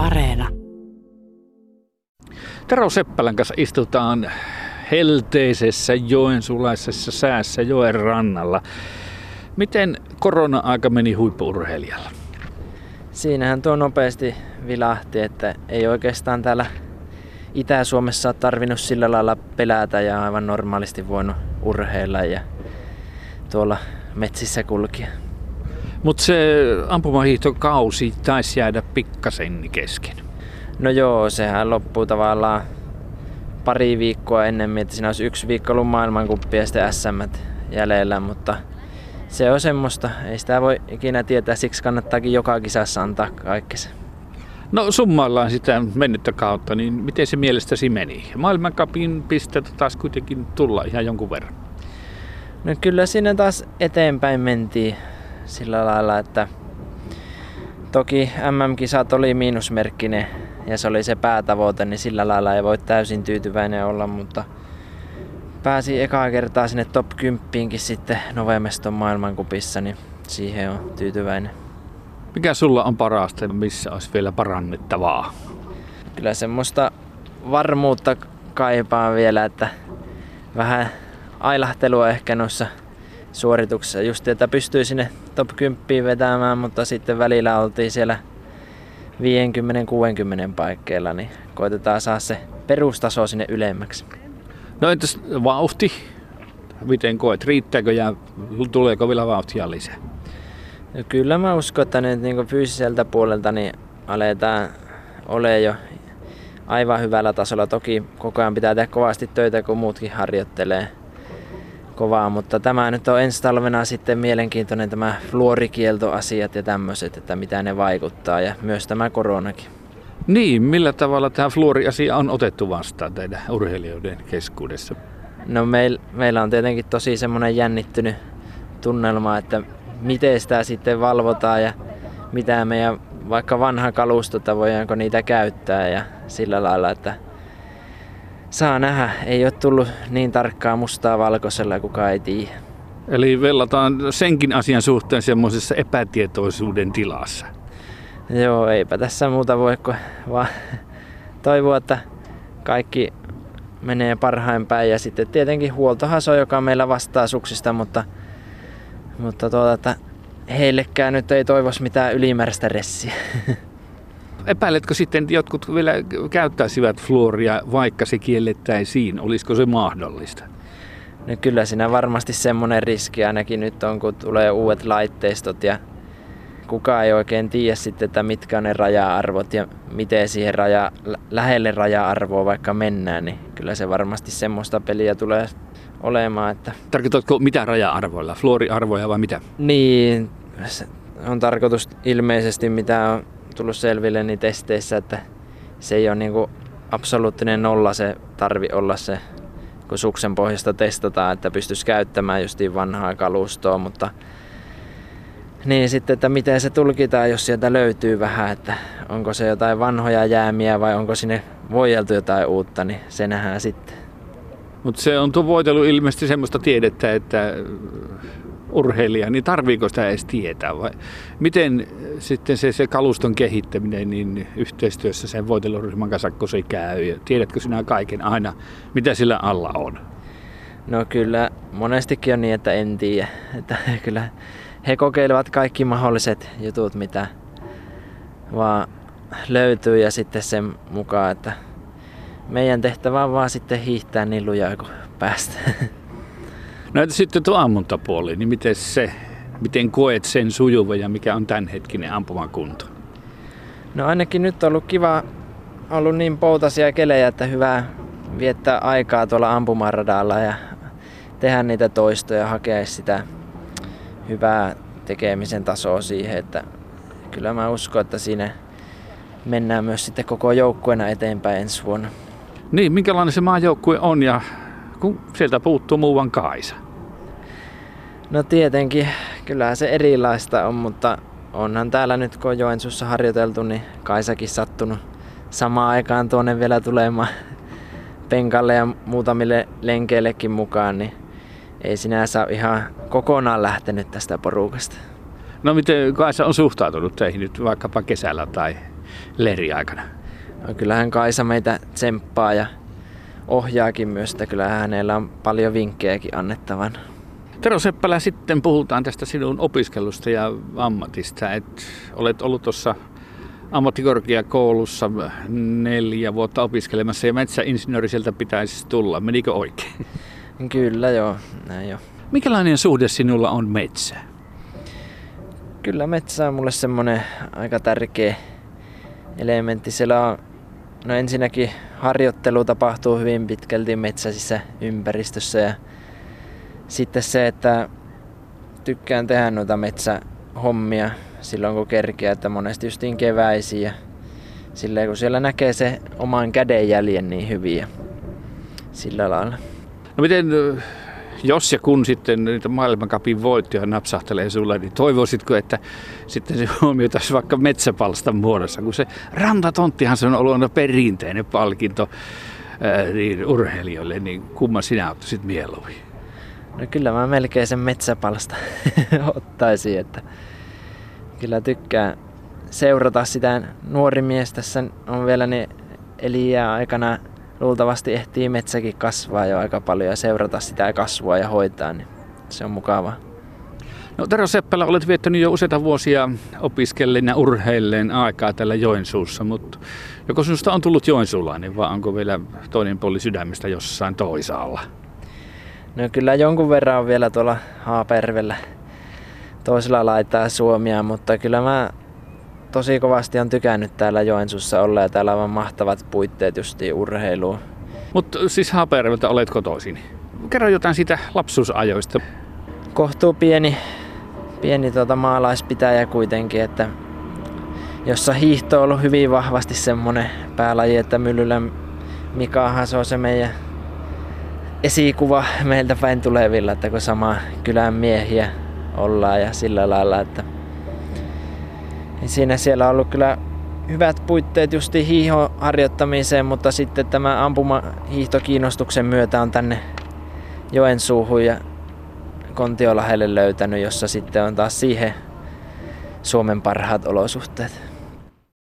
Areena. Tero Seppälän kanssa istutaan helteisessä joensulaisessa säässä joen rannalla. Miten korona-aika meni huippuurheilijalla? Siinähän tuo nopeasti vilahti, että ei oikeastaan täällä Itä-Suomessa ole tarvinnut sillä lailla pelätä ja aivan normaalisti voinut urheilla ja tuolla metsissä kulkia. Mutta se ampumahiihtokausi taisi jäädä pikkasen kesken. No joo, sehän loppuu tavallaan pari viikkoa ennen, että siinä olisi yksi viikko ollut maailmankuppi ja sitten SM jäljellä, mutta se on semmoista. Ei sitä voi ikinä tietää, siksi kannattaakin joka kisassa antaa kaikkensa. No summaillaan sitä mennyttä kautta, niin miten se mielestäsi meni? Maailmankapin pisteitä taas kuitenkin tulla ihan jonkun verran. No kyllä siinä taas eteenpäin mentiin sillä lailla, että toki MM-kisat oli miinusmerkkinen ja se oli se päätavoite, niin sillä lailla ei voi täysin tyytyväinen olla, mutta pääsi ekaa kertaa sinne top 10 sitten Novemeston maailmankupissa, niin siihen on tyytyväinen. Mikä sulla on parasta, missä olisi vielä parannettavaa? Kyllä semmoista varmuutta kaipaan vielä, että vähän ailahtelua ehkä noissa suorituksissa. Just, että pystyy sinne top 10 vetämään, mutta sitten välillä oltiin siellä 50-60 paikkeilla, niin koitetaan saada se perustaso sinne ylemmäksi. No entäs vauhti? Miten koet? Riittääkö ja tuleeko vielä vauhtia lisää? No kyllä mä uskon, että nyt niin fyysiseltä puolelta niin aletaan ole jo aivan hyvällä tasolla. Toki koko ajan pitää tehdä kovasti töitä, kun muutkin harjoittelee kovaa, mutta tämä nyt on ensi talvena sitten mielenkiintoinen tämä fluorikieltoasiat ja tämmöiset, että mitä ne vaikuttaa ja myös tämä koronakin. Niin, millä tavalla tämä fluoriasia on otettu vastaan teidän urheilijoiden keskuudessa? No meil, meillä on tietenkin tosi semmoinen jännittynyt tunnelma, että miten sitä sitten valvotaan ja mitä meidän vaikka vanha kalustota, voidaanko niitä käyttää ja sillä lailla, että saa nähdä. Ei ole tullut niin tarkkaa mustaa valkoisella, kuka ei tiedä. Eli vellataan senkin asian suhteen semmoisessa epätietoisuuden tilassa. Joo, eipä tässä muuta voi kuin vaan toivoa, että kaikki menee parhain päin. Ja sitten tietenkin on, joka meillä vastaa suksista, mutta, mutta tuota, että heillekään nyt ei toivos mitään ylimääräistä ressiä. Epäiletkö sitten, että jotkut vielä käyttäisivät fluoria, vaikka se kiellettäisiin? Olisiko se mahdollista? No kyllä siinä varmasti semmoinen riski ainakin nyt on, kun tulee uudet laitteistot ja kukaan ei oikein tiedä sitten, että mitkä on ne raja-arvot ja miten siihen raja, lähelle raja-arvoa vaikka mennään, niin kyllä se varmasti semmoista peliä tulee olemaan. Että... Tarkoitatko mitä raja-arvoilla? Fluoriarvoja vai mitä? Niin, on tarkoitus ilmeisesti mitä on tullut selville niin testeissä, että se ei ole niin kuin absoluuttinen nolla se tarvi olla se, kun suksen pohjasta testataan, että pystyisi käyttämään justiin vanhaa kalustoa, mutta niin sitten, että miten se tulkitaan, jos sieltä löytyy vähän, että onko se jotain vanhoja jäämiä vai onko sinne voijeltu jotain uutta, niin se nähdään sitten. Mutta se on tuo voitelu ilmeisesti semmoista tiedettä, että urheilija, niin tarviiko sitä edes tietää vai miten sitten se, se kaluston kehittäminen niin yhteistyössä sen voiteluryhmän kanssa, kun se käy ja tiedätkö sinä kaiken aina, mitä sillä alla on? No kyllä monestikin on niin, että en tiedä. Että kyllä he kokeilevat kaikki mahdolliset jutut, mitä vaan löytyy ja sitten sen mukaan, että meidän tehtävä on vaan sitten hiihtää niin lujaa kuin päästä. No että sitten tuo ammuntapuoli, niin miten se, miten koet sen sujuva ja mikä on tämänhetkinen ampumakunto? No ainakin nyt on ollut kiva, ollut niin poutasia kelejä, että hyvä viettää aikaa tuolla ampumaradalla ja tehdä niitä toistoja, hakea sitä hyvää tekemisen tasoa siihen, että kyllä mä uskon, että siinä mennään myös sitten koko joukkueena eteenpäin ensi vuonna. Niin, minkälainen se maajoukkue on ja kun sieltä puuttuu muuan Kaisa? No tietenkin, kyllähän se erilaista on, mutta onhan täällä nyt kun on Joensuussa harjoiteltu, niin Kaisakin sattunut samaan aikaan tuonne vielä tulemaan penkalle ja muutamille lenkeillekin mukaan, niin ei sinänsä ihan kokonaan lähtenyt tästä porukasta. No miten Kaisa on suhtautunut teihin nyt vaikkapa kesällä tai leriaikana? No, kyllähän Kaisa meitä tsemppaa ja ohjaakin myös, että kyllä hänellä on paljon vinkkejäkin annettavan. Tero Seppälä, sitten puhutaan tästä sinun opiskelusta ja ammatista. Et olet ollut tuossa ammattikorkeakoulussa neljä vuotta opiskelemassa ja metsäinsinööri sieltä pitäisi tulla. Menikö oikein? Kyllä joo, näin jo. Mikälainen suhde sinulla on metsään? Kyllä metsä on mulle semmonen aika tärkeä elementti. Siellä on, no ensinnäkin harjoittelu tapahtuu hyvin pitkälti metsäisissä ympäristössä ja sitten se, että tykkään tehdä noita metsähommia silloin kun kerkeä, että monesti justiin keväisiä silleen kun siellä näkee se oman kädenjäljen niin hyvin ja sillä lailla. No miten jos ja kun sitten niitä maailmankapin voittoja napsahtelee sulle, niin toivoisitko, että sitten se huomioitaisiin vaikka metsäpalstan muodossa, kun se rantatonttihan se on ollut aina perinteinen palkinto niin urheilijoille, niin kumman sinä ottaisit mieluummin? No kyllä mä melkein sen metsäpalsta ottaisin, että kyllä tykkään seurata sitä nuori mies tässä on vielä ne eliä aikana luultavasti ehtii metsäkin kasvaa jo aika paljon ja seurata sitä kasvua ja hoitaa, niin se on mukavaa. No Tero Seppälä, olet viettänyt jo useita vuosia opiskellen ja urheilleen aikaa täällä Joensuussa, mutta joko sinusta on tullut joensuulainen vai onko vielä toinen puoli sydämestä jossain toisaalla? No kyllä jonkun verran on vielä tuolla Haapervellä toisella laittaa Suomia, mutta kyllä mä tosi kovasti on tykännyt täällä Joensuussa olla ja täällä on mahtavat puitteet justiin urheiluun. Mutta siis Haaperveltä olet kotoisin. Kerro jotain siitä lapsuusajoista. Kohtuu pieni, pieni tuota maalaispitäjä kuitenkin, että jossa hiihto on ollut hyvin vahvasti semmonen päälaji, että Myllylä Mikahan se on se meidän esikuva meiltä päin tulevilla, että kun sama kylän miehiä ollaan ja sillä lailla, että siinä siellä on ollut kyllä hyvät puitteet justi hiihon harjoittamiseen, mutta sitten tämä ampuma hiihtokiinnostuksen myötä on tänne Joensuuhun ja Kontiolahelle löytänyt, jossa sitten on taas siihen Suomen parhaat olosuhteet.